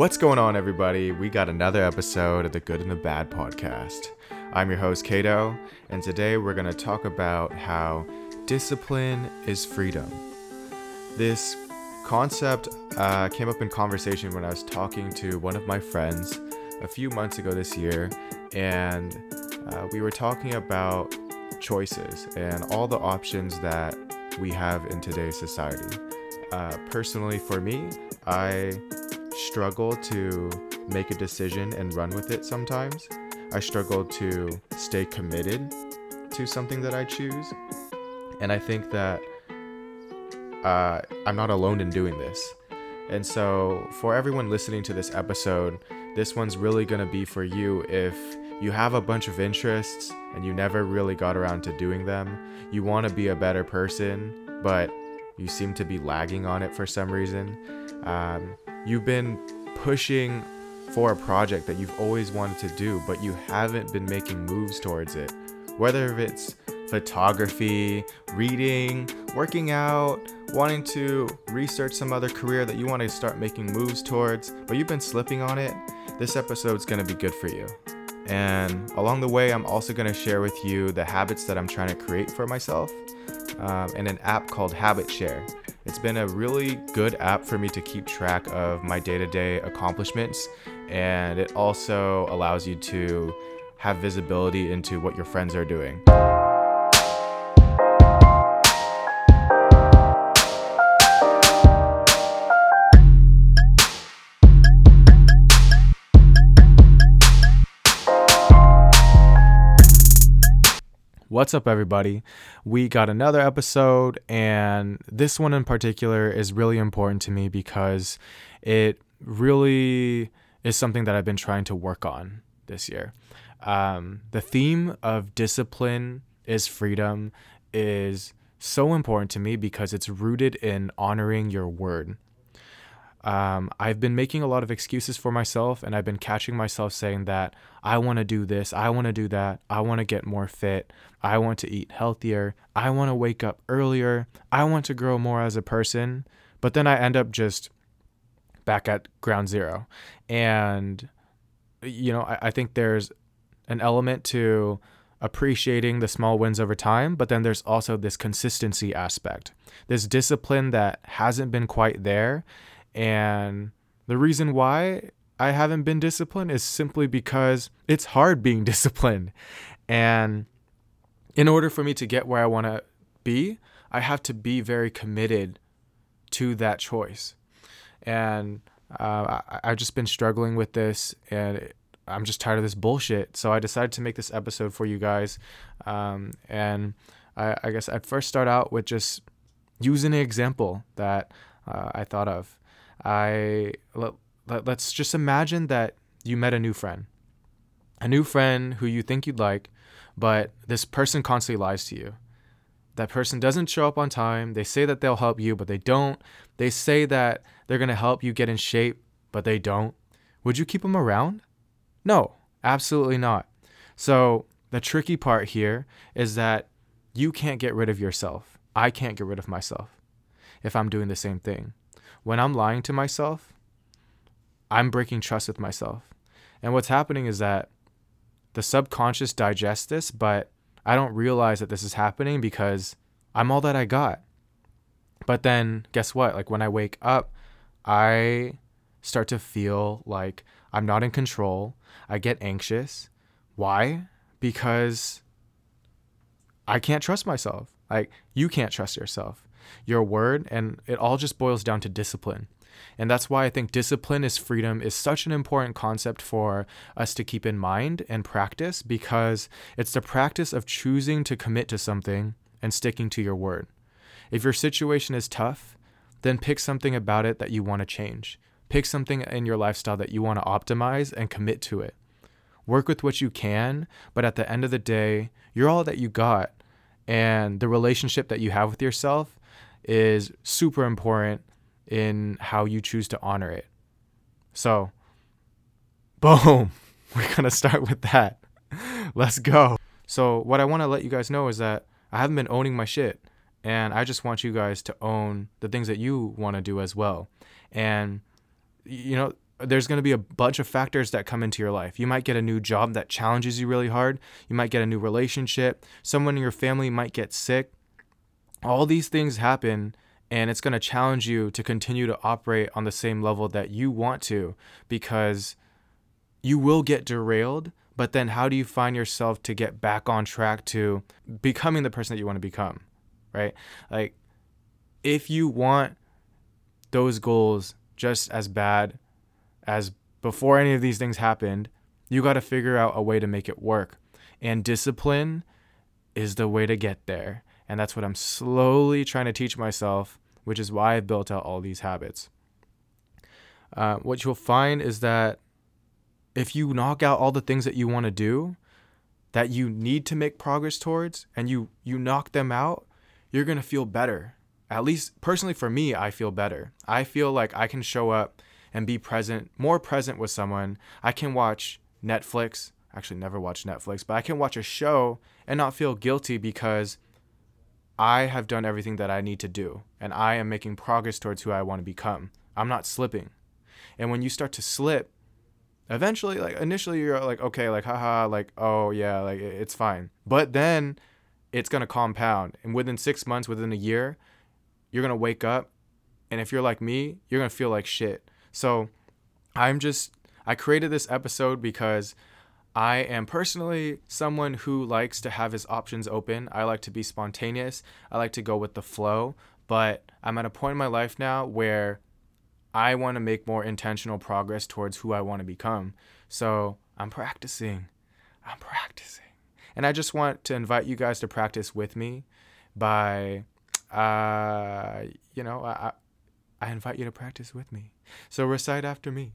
What's going on, everybody? We got another episode of the Good and the Bad podcast. I'm your host, Kato, and today we're going to talk about how discipline is freedom. This concept uh, came up in conversation when I was talking to one of my friends a few months ago this year, and uh, we were talking about choices and all the options that we have in today's society. Uh, personally, for me, I struggle to make a decision and run with it sometimes. I struggle to stay committed to something that I choose. And I think that uh, I'm not alone in doing this. And so, for everyone listening to this episode, this one's really going to be for you if you have a bunch of interests and you never really got around to doing them. You want to be a better person, but you seem to be lagging on it for some reason. Um, you've been pushing for a project that you've always wanted to do, but you haven't been making moves towards it. Whether it's photography, reading, working out, wanting to research some other career that you want to start making moves towards, but you've been slipping on it, this episode's going to be good for you. And along the way, I'm also going to share with you the habits that I'm trying to create for myself um, and an app called HabitShare. It's been a really good app for me to keep track of my day to day accomplishments, and it also allows you to have visibility into what your friends are doing. What's up, everybody? We got another episode, and this one in particular is really important to me because it really is something that I've been trying to work on this year. Um, the theme of discipline is freedom is so important to me because it's rooted in honoring your word. Um, I've been making a lot of excuses for myself, and I've been catching myself saying that I want to do this, I want to do that, I want to get more fit, I want to eat healthier, I want to wake up earlier, I want to grow more as a person. But then I end up just back at ground zero. And, you know, I, I think there's an element to appreciating the small wins over time, but then there's also this consistency aspect, this discipline that hasn't been quite there and the reason why I haven't been disciplined is simply because it's hard being disciplined. And in order for me to get where I want to be, I have to be very committed to that choice. And uh, I, have just been struggling with this and I'm just tired of this bullshit. So I decided to make this episode for you guys. Um, and I, I, guess I'd first start out with just using an example that uh, I thought of. I let, let, let's just imagine that you met a new friend, a new friend who you think you'd like, but this person constantly lies to you. That person doesn't show up on time. They say that they'll help you, but they don't. They say that they're going to help you get in shape, but they don't. Would you keep them around? No, absolutely not. So, the tricky part here is that you can't get rid of yourself. I can't get rid of myself if I'm doing the same thing when I'm lying to myself, I'm breaking trust with myself. And what's happening is that the subconscious digests this, but I don't realize that this is happening because I'm all that I got. But then guess what? Like when I wake up, I start to feel like I'm not in control. I get anxious. Why? Because I can't trust myself. Like you can't trust yourself your word, and it all just boils down to discipline. And that's why I think discipline is freedom is such an important concept for us to keep in mind and practice because it's the practice of choosing to commit to something and sticking to your word. If your situation is tough, then pick something about it that you want to change. Pick something in your lifestyle that you want to optimize and commit to it. Work with what you can, but at the end of the day, you're all that you got. And the relationship that you have with yourself is super important in how you choose to honor it. So, boom, we're going to start with that. Let's go. So, what I want to let you guys know is that I haven't been owning my shit. And I just want you guys to own the things that you want to do as well. And, you know, there's going to be a bunch of factors that come into your life. You might get a new job that challenges you really hard. You might get a new relationship. Someone in your family might get sick. All these things happen, and it's going to challenge you to continue to operate on the same level that you want to because you will get derailed. But then, how do you find yourself to get back on track to becoming the person that you want to become? Right? Like, if you want those goals just as bad as before any of these things happened, you got to figure out a way to make it work. And discipline is the way to get there. And that's what I'm slowly trying to teach myself, which is why I've built out all these habits. Uh, what you'll find is that if you knock out all the things that you want to do, that you need to make progress towards, and you you knock them out, you're gonna feel better. At least personally for me, I feel better. I feel like I can show up and be present, more present with someone. I can watch Netflix. Actually, never watch Netflix, but I can watch a show and not feel guilty because I have done everything that I need to do and I am making progress towards who I want to become. I'm not slipping. And when you start to slip, eventually, like initially, you're like, okay, like, haha, like, oh, yeah, like it's fine. But then it's going to compound. And within six months, within a year, you're going to wake up. And if you're like me, you're going to feel like shit. So I'm just, I created this episode because I am personally someone who likes to have his options open. I like to be spontaneous. I like to go with the flow. But I'm at a point in my life now where I want to make more intentional progress towards who I want to become. So I'm practicing. I'm practicing. And I just want to invite you guys to practice with me by, uh, you know, I, I invite you to practice with me. So recite after me.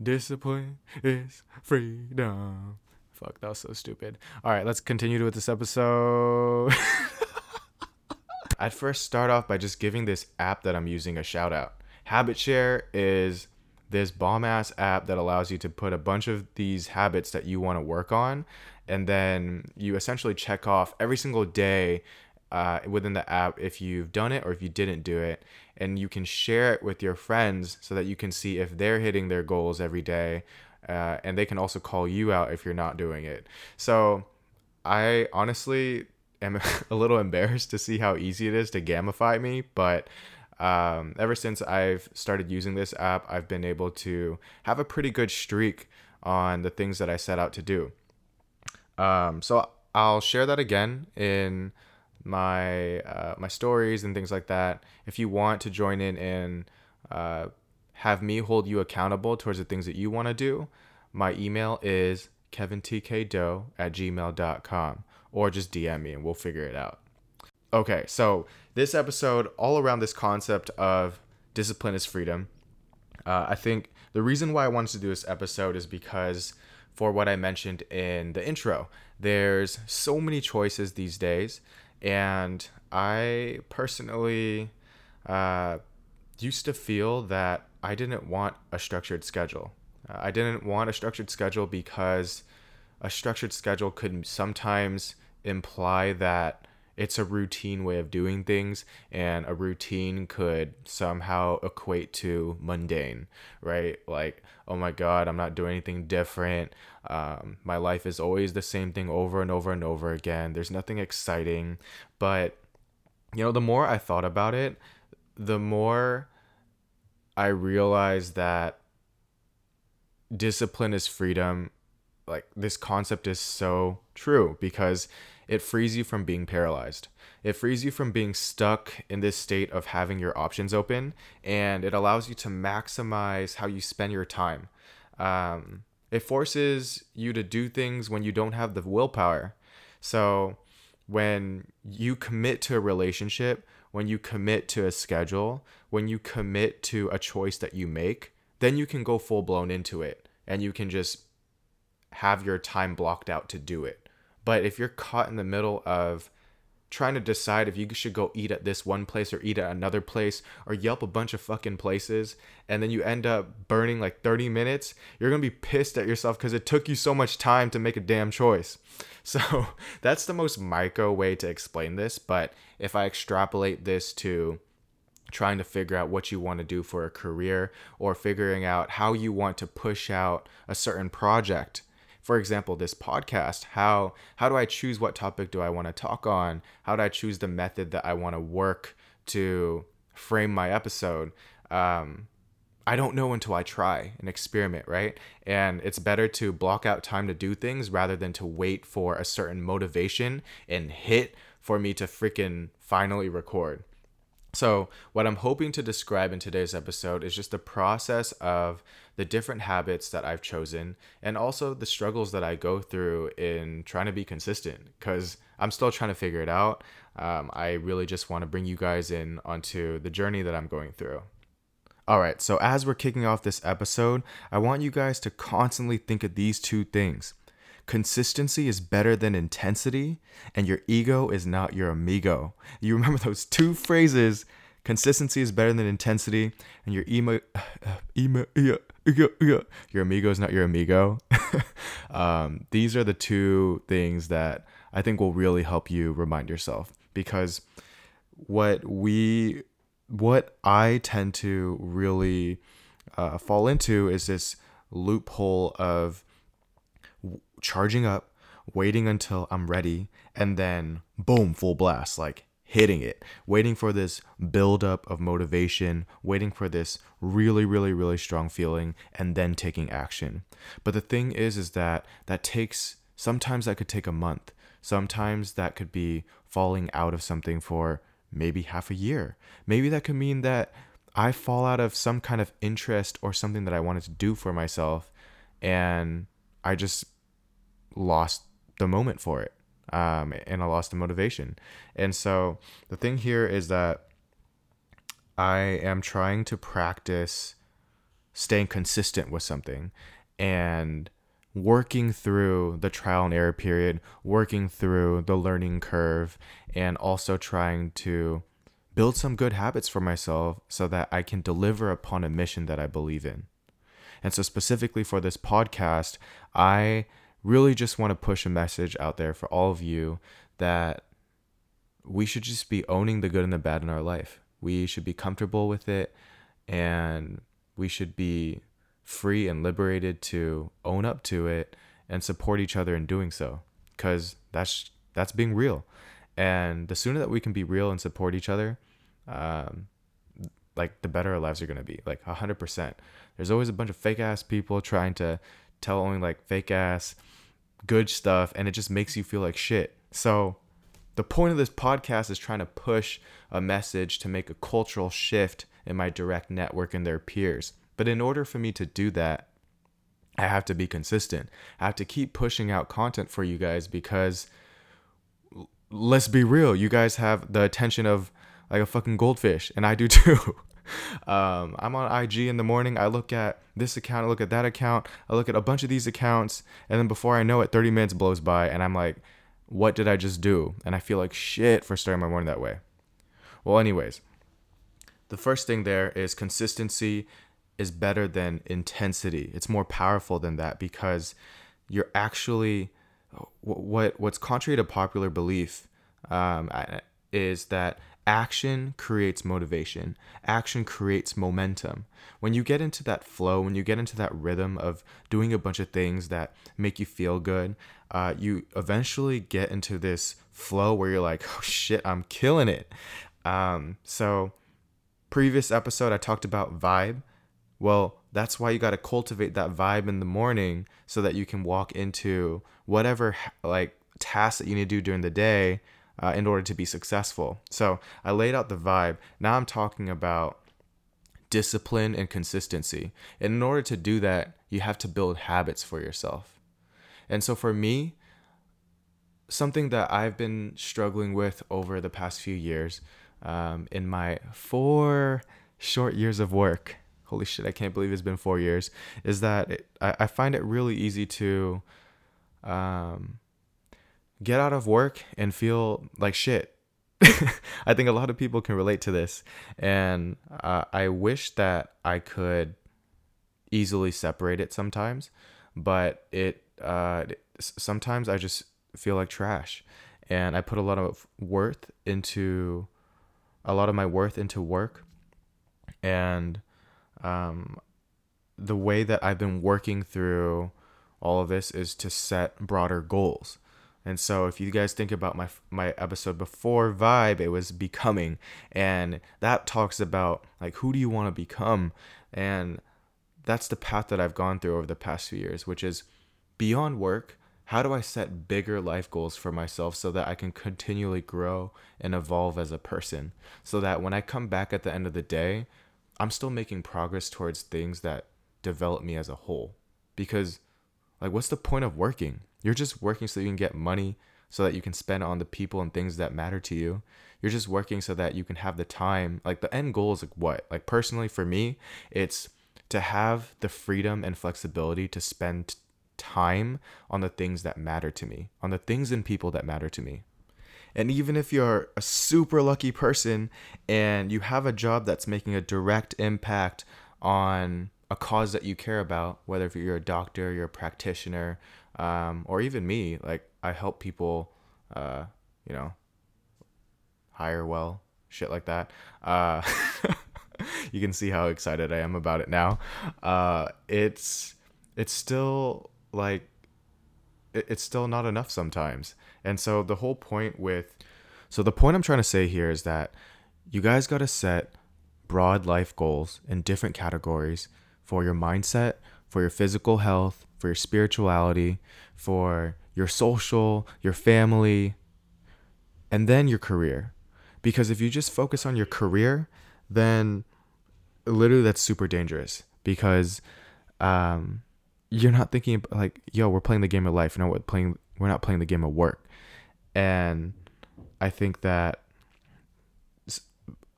Discipline is freedom. Fuck, that was so stupid. All right, let's continue with this episode. I'd first start off by just giving this app that I'm using a shout out. HabitShare is this bomb ass app that allows you to put a bunch of these habits that you want to work on, and then you essentially check off every single day uh, within the app if you've done it or if you didn't do it. And you can share it with your friends so that you can see if they're hitting their goals every day. Uh, and they can also call you out if you're not doing it. So I honestly am a little embarrassed to see how easy it is to gamify me, but um, ever since I've started using this app, I've been able to have a pretty good streak on the things that I set out to do. Um, so I'll share that again in my uh, my stories and things like that. If you want to join in and uh, have me hold you accountable towards the things that you want to do, my email is kevintkdoe at gmail.com or just DM me and we'll figure it out. Okay, so this episode, all around this concept of discipline is freedom. Uh, I think the reason why I wanted to do this episode is because for what I mentioned in the intro, there's so many choices these days and I personally uh, used to feel that I didn't want a structured schedule. Uh, I didn't want a structured schedule because a structured schedule could sometimes imply that it's a routine way of doing things and a routine could somehow equate to mundane right? Like oh my god i'm not doing anything different. Um, my life is always the same thing over and over and over again. There's nothing exciting. But you know the more i thought about it the more i realized that discipline is freedom. Like this concept is so true because it frees you from being paralyzed. It frees you from being stuck in this state of having your options open, and it allows you to maximize how you spend your time. Um, it forces you to do things when you don't have the willpower. So, when you commit to a relationship, when you commit to a schedule, when you commit to a choice that you make, then you can go full blown into it and you can just have your time blocked out to do it. But if you're caught in the middle of trying to decide if you should go eat at this one place or eat at another place or Yelp a bunch of fucking places and then you end up burning like 30 minutes, you're to be pissed at yourself because it took you so much time to make a damn choice. So that's the most micro way to explain this. But if I extrapolate this to trying to figure out what you want to do for a career or figuring out how you want to push out a certain project for example this podcast how how do i choose what topic do i want to talk on how do i choose the method that i want to work to frame my episode um, I don't know until I try and experiment, right? And it's better to block out time to do things rather than to wait for a certain motivation and hit for me to freaking finally record. So, what I'm hoping to describe in today's episode is just the process of the different habits that I've chosen and also the struggles that I go through in trying to be consistent because I'm still trying to figure it out. Um, I really just want to bring you guys in onto the journey that I'm going through. All right, so as we're kicking off this episode, I want you guys to constantly think of these two things. Consistency is better than intensity, and your ego is not your amigo. You remember those two phrases consistency is better than intensity, and your emo, emo, ego, ego, ego, your amigo is not your amigo. um, these are the two things that I think will really help you remind yourself because what we what I tend to really uh, fall into is this loophole of charging up, waiting until I'm ready, and then boom, full blast, like hitting it, waiting for this buildup of motivation, waiting for this really, really, really strong feeling, and then taking action. But the thing is, is that that takes sometimes that could take a month. Sometimes that could be falling out of something for maybe half a year. Maybe that could mean that I fall out of some kind of interest or something that I wanted to do for myself and I just lost the moment for it. Um, and I lost the motivation. And so the thing here is that I am trying to practice staying consistent with something and working through the trial and error period, working through the learning curve, and also trying to build some good habits for myself so that I can deliver upon a mission that I believe in. And so, specifically for this podcast, I really just want to push a message out there for all of you that we should just be owning the good and the bad in our life. We should be comfortable with it and we should be free and liberated to own up to it and support each other in doing so because that's that's being real and the sooner that we can be real and support each other um, like the better our lives are going to be like 100% there's always a bunch of fake ass people trying to tell only like fake ass good stuff and it just makes you feel like shit so the point of this podcast is trying to push a message to make a cultural shift in my direct network and their peers but in order for me to do that, I have to be consistent. I have to keep pushing out content for you guys because let's be real, you guys have the attention of like a fucking goldfish, and I do too. um, I'm on IG in the morning. I look at this account, I look at that account, I look at a bunch of these accounts, and then before I know it, 30 minutes blows by, and I'm like, what did I just do? And I feel like shit for starting my morning that way. Well, anyways, the first thing there is consistency is better than intensity. It's more powerful than that because you're actually what what's contrary to popular belief um, is that action creates motivation. Action creates momentum. When you get into that flow, when you get into that rhythm of doing a bunch of things that make you feel good, uh, you eventually get into this flow where you're like, oh shit, I'm killing it. Um, so, previous episode, I talked about vibe. Well, that's why you got to cultivate that vibe in the morning so that you can walk into whatever like tasks that you need to do during the day uh, in order to be successful. So I laid out the vibe. Now I'm talking about discipline and consistency. And in order to do that, you have to build habits for yourself. And so for me, something that I've been struggling with over the past few years um, in my four short years of work holy shit, I can't believe it's been four years, is that it, I, I find it really easy to um, get out of work and feel like shit. I think a lot of people can relate to this. And uh, I wish that I could easily separate it sometimes, but it uh, sometimes I just feel like trash. And I put a lot of worth into a lot of my worth into work And um, the way that I've been working through all of this is to set broader goals. And so if you guys think about my my episode before Vibe, it was becoming and that talks about like who do you want to become and that's the path that I've gone through over the past few years, which is beyond work, how do I set bigger life goals for myself so that I can continually grow and evolve as a person? So that when I come back at the end of the day, I'm still making progress towards things that develop me as a whole. Because, like, what's the point of working? You're just working so you can get money so that you can spend on the people and things that matter to you. You're just working so that you can have the time. Like, the end goal is like what? Like, personally, for me, it's to have the freedom and flexibility to spend time on the things that matter to me, on the things and people that matter to me. And even if you're a super lucky person and you have a job that's making a direct impact on a cause that you care about, whether you're a doctor, you're a practitioner, um, or even me, like I help people, uh, you know, hire well, shit like that. Uh, you can see how excited I am about it now. Uh, it's it's still like it, it's still not enough sometimes, and so the whole point with so the point I'm trying to say here is that you guys got to set broad life goals in different categories for your mindset, for your physical health, for your spirituality, for your social, your family, and then your career. Because if you just focus on your career, then literally that's super dangerous because um, you're not thinking like, yo, we're playing the game of life. No, we're playing. We're not playing the game of work. And I think that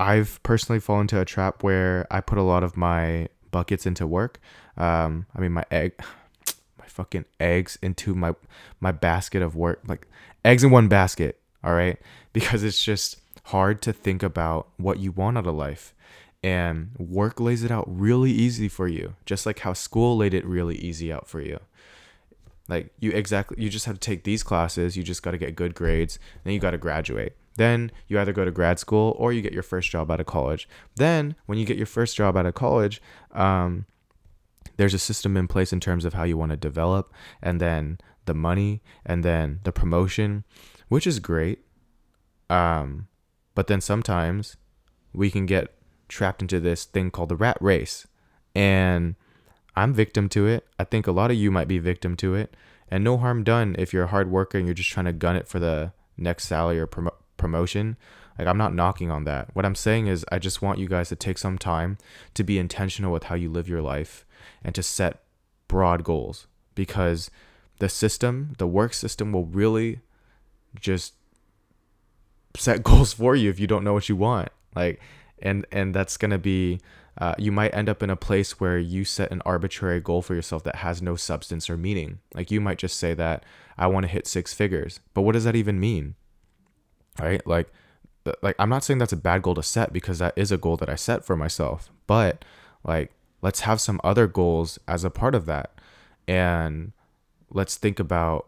I've personally fallen into a trap where I put a lot of my buckets into work. Um, I mean, my egg, fucking eggs into my my basket of work, like eggs in one basket. All right, because it's just hard to think about what you want out of life. And work lays it out really easy for you, just like how school laid it really easy out for you. Like you exactly, you just have to take these classes. You just got to get good grades, then you got to graduate. Then you either go to grad school or you get your first job out of college. Then, when you get your first job out of college, um, there's a system in place in terms of how you want to develop, and then the money, and then the promotion, which is great. Um, but then sometimes we can get trapped into this thing called the rat race. And I'm victim to it. I think a lot of you might be victim to it. And no harm done if you're a hard worker and you're just trying to gun it for the next salary or promotion promotion. Like, I'm not knocking on that. What I'm saying is, I just want you guys to take some time to be intentional with how you live your life and to set broad goals because the system, the work system, will really just set goals for you if you don't know what you want. Like, and and that's gonna be uh, you might end up in a place where you set an arbitrary goal for yourself that has no substance or meaning. Like you might just say that I want to hit six figures, but what does that even mean? Right? Like, like I'm not saying that's a bad goal to set because that is a goal that I set for myself. But like, let's have some other goals as a part of that, and let's think about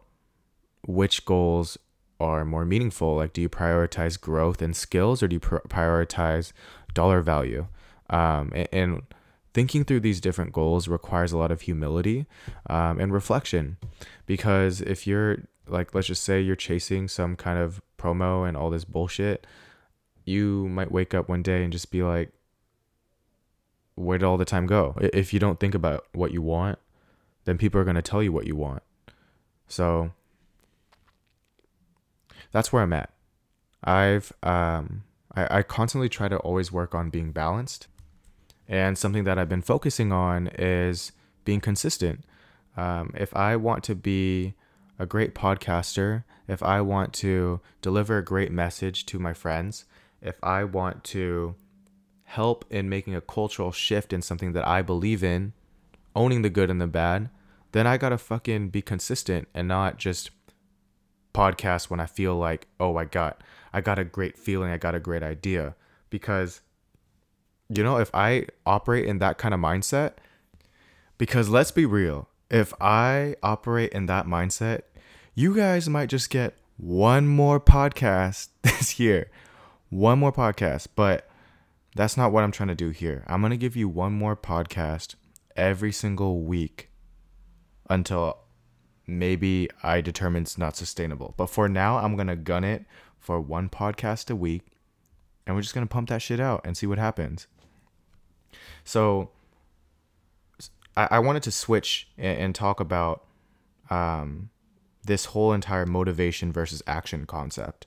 which goals are more meaningful. Like, do you prioritize growth and skills, or do you pr- prioritize dollar value? Um, and, and thinking through these different goals requires a lot of humility um, and reflection because if you're like let's just say you're chasing some kind of promo and all this bullshit, you might wake up one day and just be like, where did all the time go? If you don't think about what you want, then people are going to tell you what you want. So that's where I'm at. I've, um, I, I constantly try to always work on being balanced. And something that I've been focusing on is being consistent. Um, if I want to be a great podcaster, if I want to deliver a great message to my friends, if I want to help in making a cultural shift in something that I believe in, owning the good and the bad, then I gotta fucking be consistent and not just podcast when I feel like, oh, I got, I got a great feeling, I got a great idea. Because, you know, if I operate in that kind of mindset, because let's be real, if I operate in that mindset, you guys might just get one more podcast this year. One more podcast. But that's not what I'm trying to do here. I'm going to give you one more podcast every single week until maybe I determine it's not sustainable. But for now, I'm going to gun it for one podcast a week and we're just going to pump that shit out and see what happens. So I, I wanted to switch and, and talk about um, this whole entire motivation versus action concept.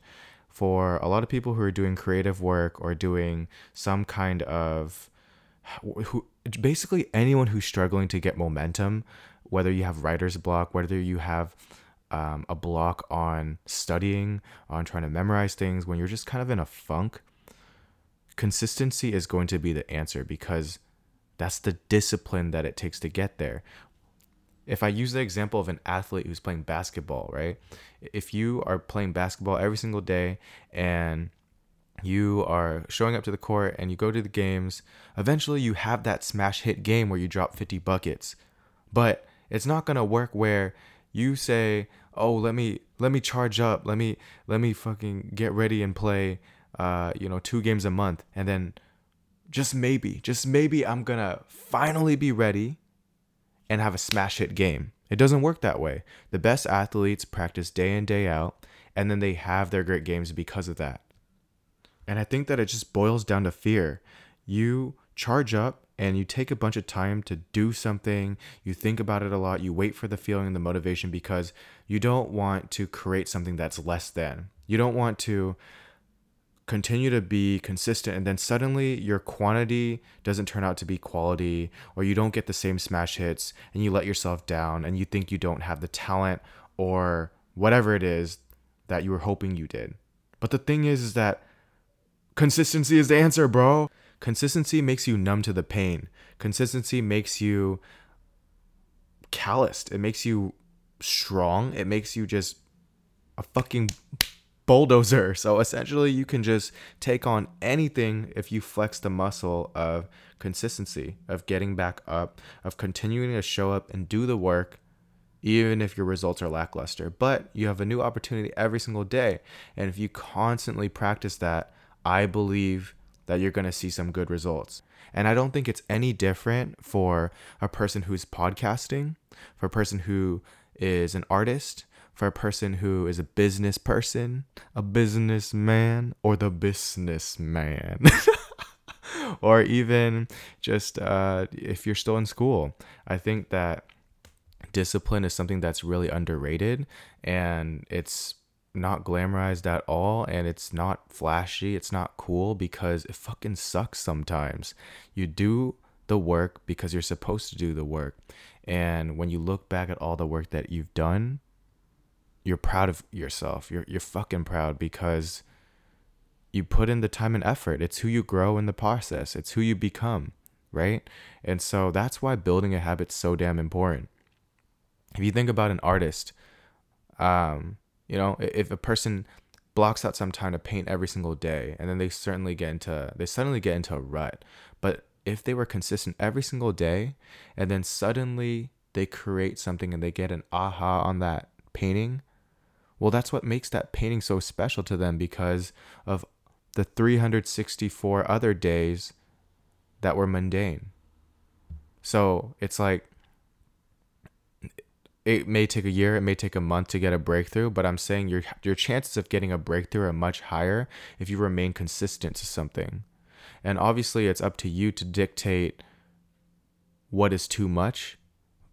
For a lot of people who are doing creative work or doing some kind of who basically anyone who's struggling to get momentum, whether you have writer's block, whether you have um, a block on studying, on trying to memorize things, when you're just kind of in a funk, consistency is going to be the answer because that's the discipline that it takes to get there. If I use the example of an athlete who's playing basketball, right? If you are playing basketball every single day and you are showing up to the court and you go to the games, eventually you have that smash hit game where you drop 50 buckets. But it's not going to work where you say, "Oh, let me let me charge up. Let me let me fucking get ready and play uh, you know, two games a month and then just maybe, just maybe I'm to finally be ready and have a smash hit game. It doesn't work that way. The best athletes practice day in, day out, and then they have their great games because of that. And I think that it just boils down to fear. You charge up and you take a bunch of time to do something. You think about it a lot. You wait for the feeling and the motivation because you don't want to create something that's less than. You don't want to continue to be consistent and then suddenly your quantity doesn't turn out to be quality or you don't get the same smash hits and you let yourself down and you think you don't have the talent or whatever it is that you were hoping you did. But the thing is is that Consistency is the answer, bro. Consistency makes you numb to the pain. Consistency makes you calloused. It makes you strong. It makes you just a fucking bulldozer. So essentially, you can just take on anything if you flex the muscle of consistency, of getting back up, of continuing to show up and do the work, even if your results are lackluster. But you have a new opportunity every single day. And if you constantly practice that, I believe that you're going to see some good results. And I don't think it's any different for a person who's podcasting, for a person who is an artist, for a person who is a business person, a businessman, or the businessman. or even just uh, if you're still in school. I think that discipline is something that's really underrated and it's not glamorized at all and it's not flashy, it's not cool because it fucking sucks sometimes. You do the work because you're supposed to do the work. And when you look back at all the work that you've done, you're proud of yourself. You're you're fucking proud because you put in the time and effort. It's who you grow in the process. It's who you become, right? And so that's why building a habit's so damn important. If you think about an artist, um, you know, if a person blocks out some time to paint every single day and then they certainly get into they suddenly get into a rut. But if they were consistent every single day and then suddenly they create something and they get an aha on that painting, well that's what makes that painting so special to them because of the 364 other days that were mundane. So it's like it may take a year, it may take a month to get a breakthrough, but I'm saying your your chances of getting a breakthrough are much higher if you remain consistent to something. And obviously it's up to you to dictate what is too much,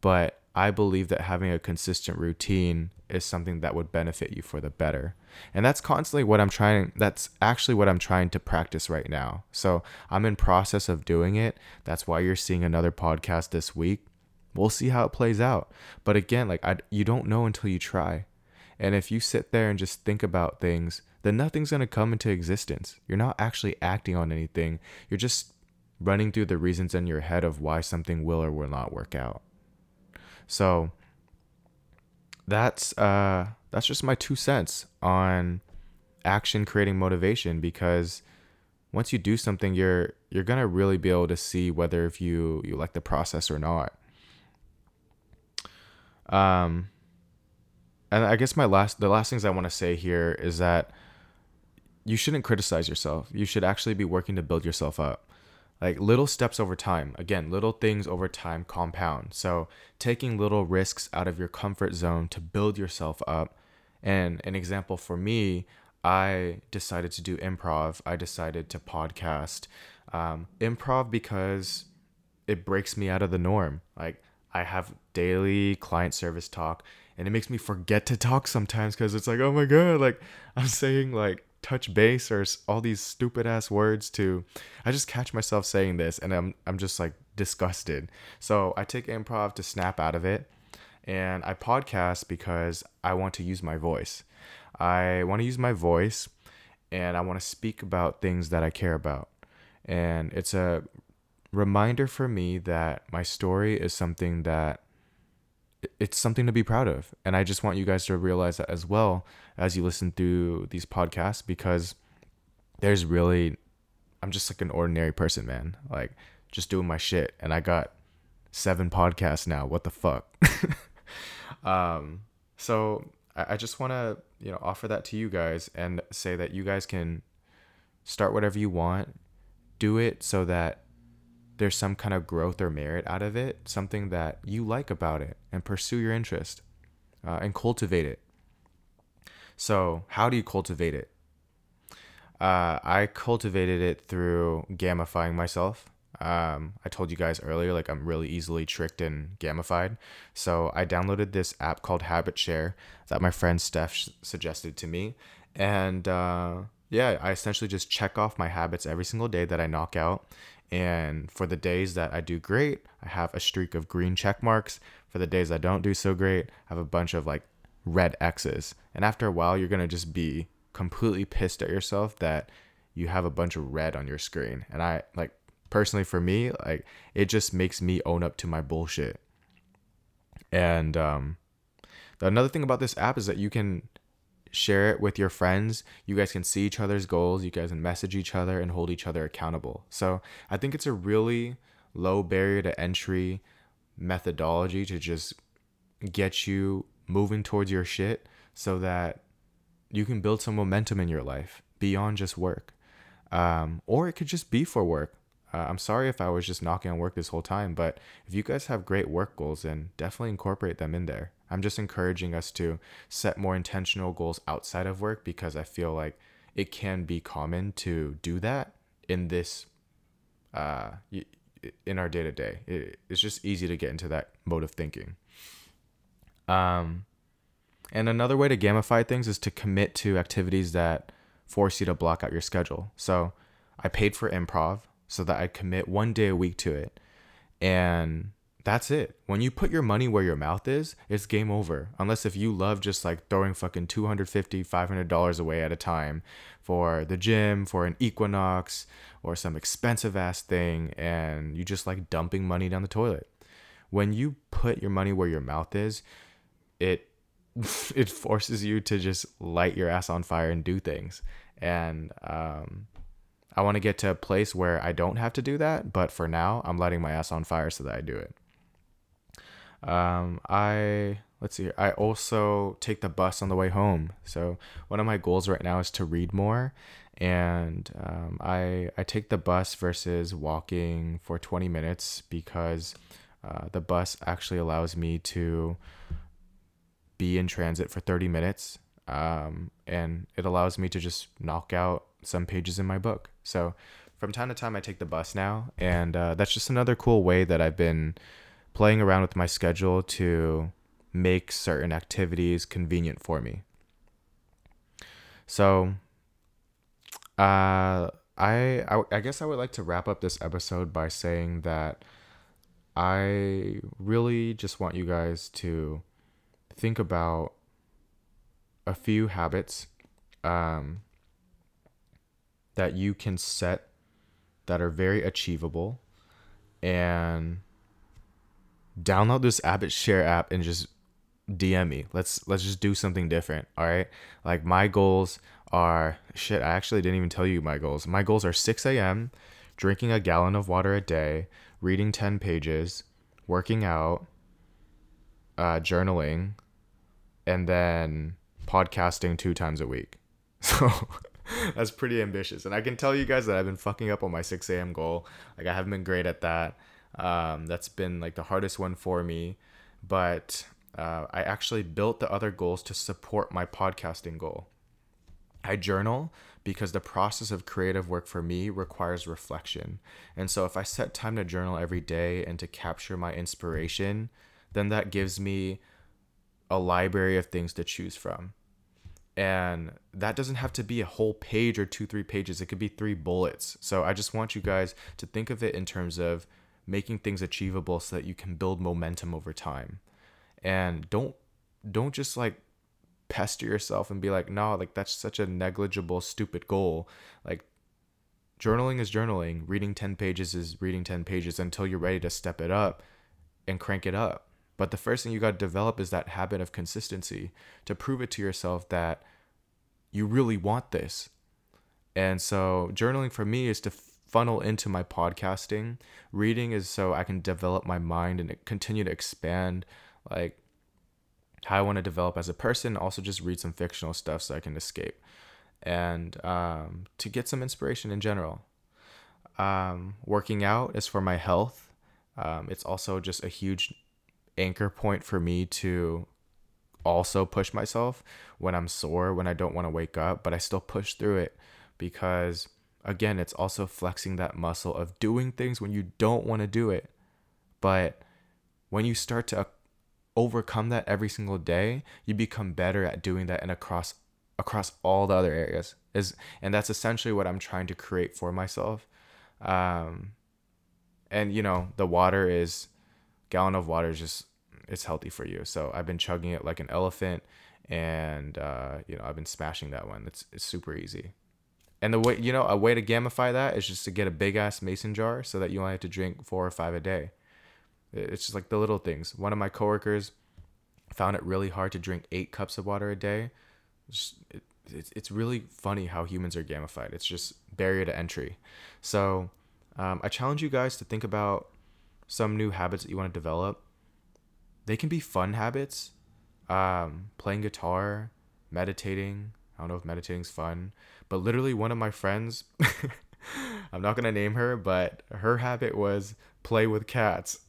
but I believe that having a consistent routine is something that would benefit you for the better. And that's constantly what I'm trying that's actually what I'm trying to practice right now. So, I'm in process of doing it. That's why you're seeing another podcast this week we'll see how it plays out. But again, like I, you don't know until you try. And if you sit there and just think about things, then nothing's going to come into existence. You're not actually acting on anything. You're just running through the reasons in your head of why something will or will not work out. So that's uh that's just my two cents on action creating motivation because once you do something you're you're going to really be able to see whether if you you like the process or not. Um, and I guess my last the last things I want to say here is that you shouldn't criticize yourself. You should actually be working to build yourself up. Like little steps over time. Again, little things over time compound. So taking little risks out of your comfort zone to build yourself up. And an example for me, I decided to do improv. I decided to podcast. Um, improv because it breaks me out of the norm. Like I have daily client service talk and it makes me forget to talk sometimes because it's like, oh my God, like I'm saying like touch base or all these stupid ass words to I just catch myself saying this and I'm I'm just like disgusted. So I take improv to snap out of it and I podcast because I want to use my voice. I want to use my voice and I want to speak about things that I care about. And it's a reminder for me that my story is something that it's something to be proud of. And I just want you guys to realize that as well as you listen through these podcasts because there's really I'm just like an ordinary person, man. Like just doing my shit and I got seven podcasts now. What the fuck? um so I, I just wanna, you know, offer that to you guys and say that you guys can start whatever you want, do it so that there's some kind of growth or merit out of it, something that you like about it, and pursue your interest uh, and cultivate it. So, how do you cultivate it? Uh, I cultivated it through gamifying myself. Um, I told you guys earlier, like I'm really easily tricked and gamified. So I downloaded this app called HabitShare that my friend Steph sh- suggested to me, and uh, yeah, I essentially just check off my habits every single day that I knock out, and for the days that I do great, I have a streak of green check marks. For the days I don't do so great, I have a bunch of like red X's. And after a while, you're going to just be completely pissed at yourself that you have a bunch of red on your screen. And I like personally for me, like it just makes me own up to my bullshit. And um another thing about this app is that you can share it with your friends. You guys can see each other's goals. You guys can message each other and hold each other accountable. So I think it's a really low barrier to entry methodology to just get you moving towards your shit so that you can build some momentum in your life beyond just work. Um, or it could just be for work. Uh, I'm sorry if I was just knocking on work this whole time, but if you guys have great work goals, then definitely incorporate them in there. I'm just encouraging us to set more intentional goals outside of work because I feel like it can be common to do that in this, uh, in our day to day. It's just easy to get into that mode of thinking. Um, and another way to gamify things is to commit to activities that force you to block out your schedule. So I paid for improv so that I commit one day a week to it. And that's it. When you put your money where your mouth is, it's game over. Unless if you love just like throwing fucking 250 $500 away at a time for the gym, for an Equinox, or some expensive ass thing, and you just like dumping money down the toilet. When you put your money where your mouth is, it it forces you to just light your ass on fire and do things. And um, I want to get to a place where I don't have to do that, but for now, I'm lighting my ass on fire so that I do it. Um, I let's see. I also take the bus on the way home. So one of my goals right now is to read more, and um, I I take the bus versus walking for 20 minutes because uh, the bus actually allows me to be in transit for 30 minutes um, and it allows me to just knock out some pages in my book so from time to time i take the bus now and uh, that's just another cool way that i've been playing around with my schedule to make certain activities convenient for me. So uh, I, I i guess i would like to wrap up this episode by saying that i really just want you guys to think about a few habits um, that you can set that are very achievable and download this HabitShare app and just DM me. Let's let's just do something different. All right. Like my goals are shit. I actually didn't even tell you my goals. My goals are 6 a.m., drinking a gallon of water a day, reading 10 pages, working out, uh, journaling, and then podcasting two times a week. So That's pretty ambitious. And I can tell you guys that I've been fucking up on my 6 a.m. goal. Like, I haven't been great at that. Um, that's been like the hardest one for me. But uh, I actually built the other goals to support my podcasting goal. I journal because the process of creative work for me requires reflection. And so if I set time to journal every day and to capture my inspiration, then that gives me a library of things to choose from. And that doesn't have to be a whole page or two, three pages. It could be three bullets. So I just want you guys to think of it in terms of making things achievable so that you can build momentum over time. And don't don't just like pester yourself and be like, no, like that's such a negligible, stupid goal. Like journaling is journaling. Reading 10 pages is reading 10 pages until you're ready to step it up and crank it up. But the first thing you got to develop is that habit of consistency to prove it to yourself that you really want this. And so, journaling for me is to funnel into my podcasting. Reading is so I can develop my mind and continue to expand like how I want to develop as a person. Also, just read some fictional stuff so I can escape and um, to get some inspiration in general. Um, working out is for my health. Um, it's also just a huge anchor point for me to also push myself when I'm sore, when I don't want to wake up, but I still push through it because, again, it's also flexing that muscle of doing things when you don't want to do it. But when you start to overcome that every single day, you become better at doing that and across across all the other areas. Is and that's essentially what I'm trying to create for myself. Um, and you know, the water is gallon of water is just it's healthy for you. So I've been chugging it like an elephant, and uh, you know I've been smashing that one. It's it's super easy. And the way you know a way to gamify that is just to get a big ass mason jar so that you only have to drink four or five a day. It's just like the little things. One of my coworkers found it really hard to drink eight cups of water a day. It's, it, it's, it's really funny how humans are gamified. It's just barrier to entry. So um, I challenge you guys to think about some new habits that you want to develop. They can be fun habits, um, playing guitar, meditating. I don't know if meditating's fun, but literally one of my friends, I'm not gonna name her, but her habit was play with cats.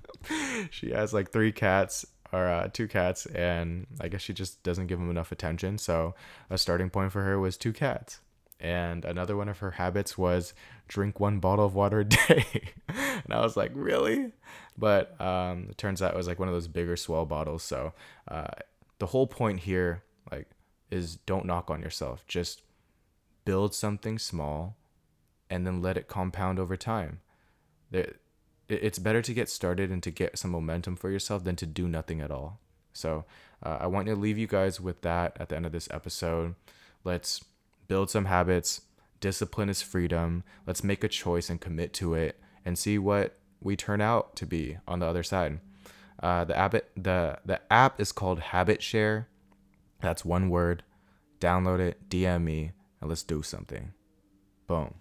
she has like three cats or uh, two cats, and I guess she just doesn't give them enough attention. So a starting point for her was two cats. And another one of her habits was drink one bottle of water a day. and I was like, really? But um, it turns out it was like one of those bigger S'well bottles. So uh, the whole point here, like, is don't knock on yourself. Just build something small, and then let it compound over time. It's better to get started and to get some momentum for yourself than to do nothing at all. So uh, I want to leave you guys with that at the end of this episode. Let's build some habits. Discipline is freedom. Let's make a choice and commit to it and see what we turn out to be on the other side. Uh, the app the the app is called HabitShare. That's one word. Download it, DM me, and let's do something. Boom.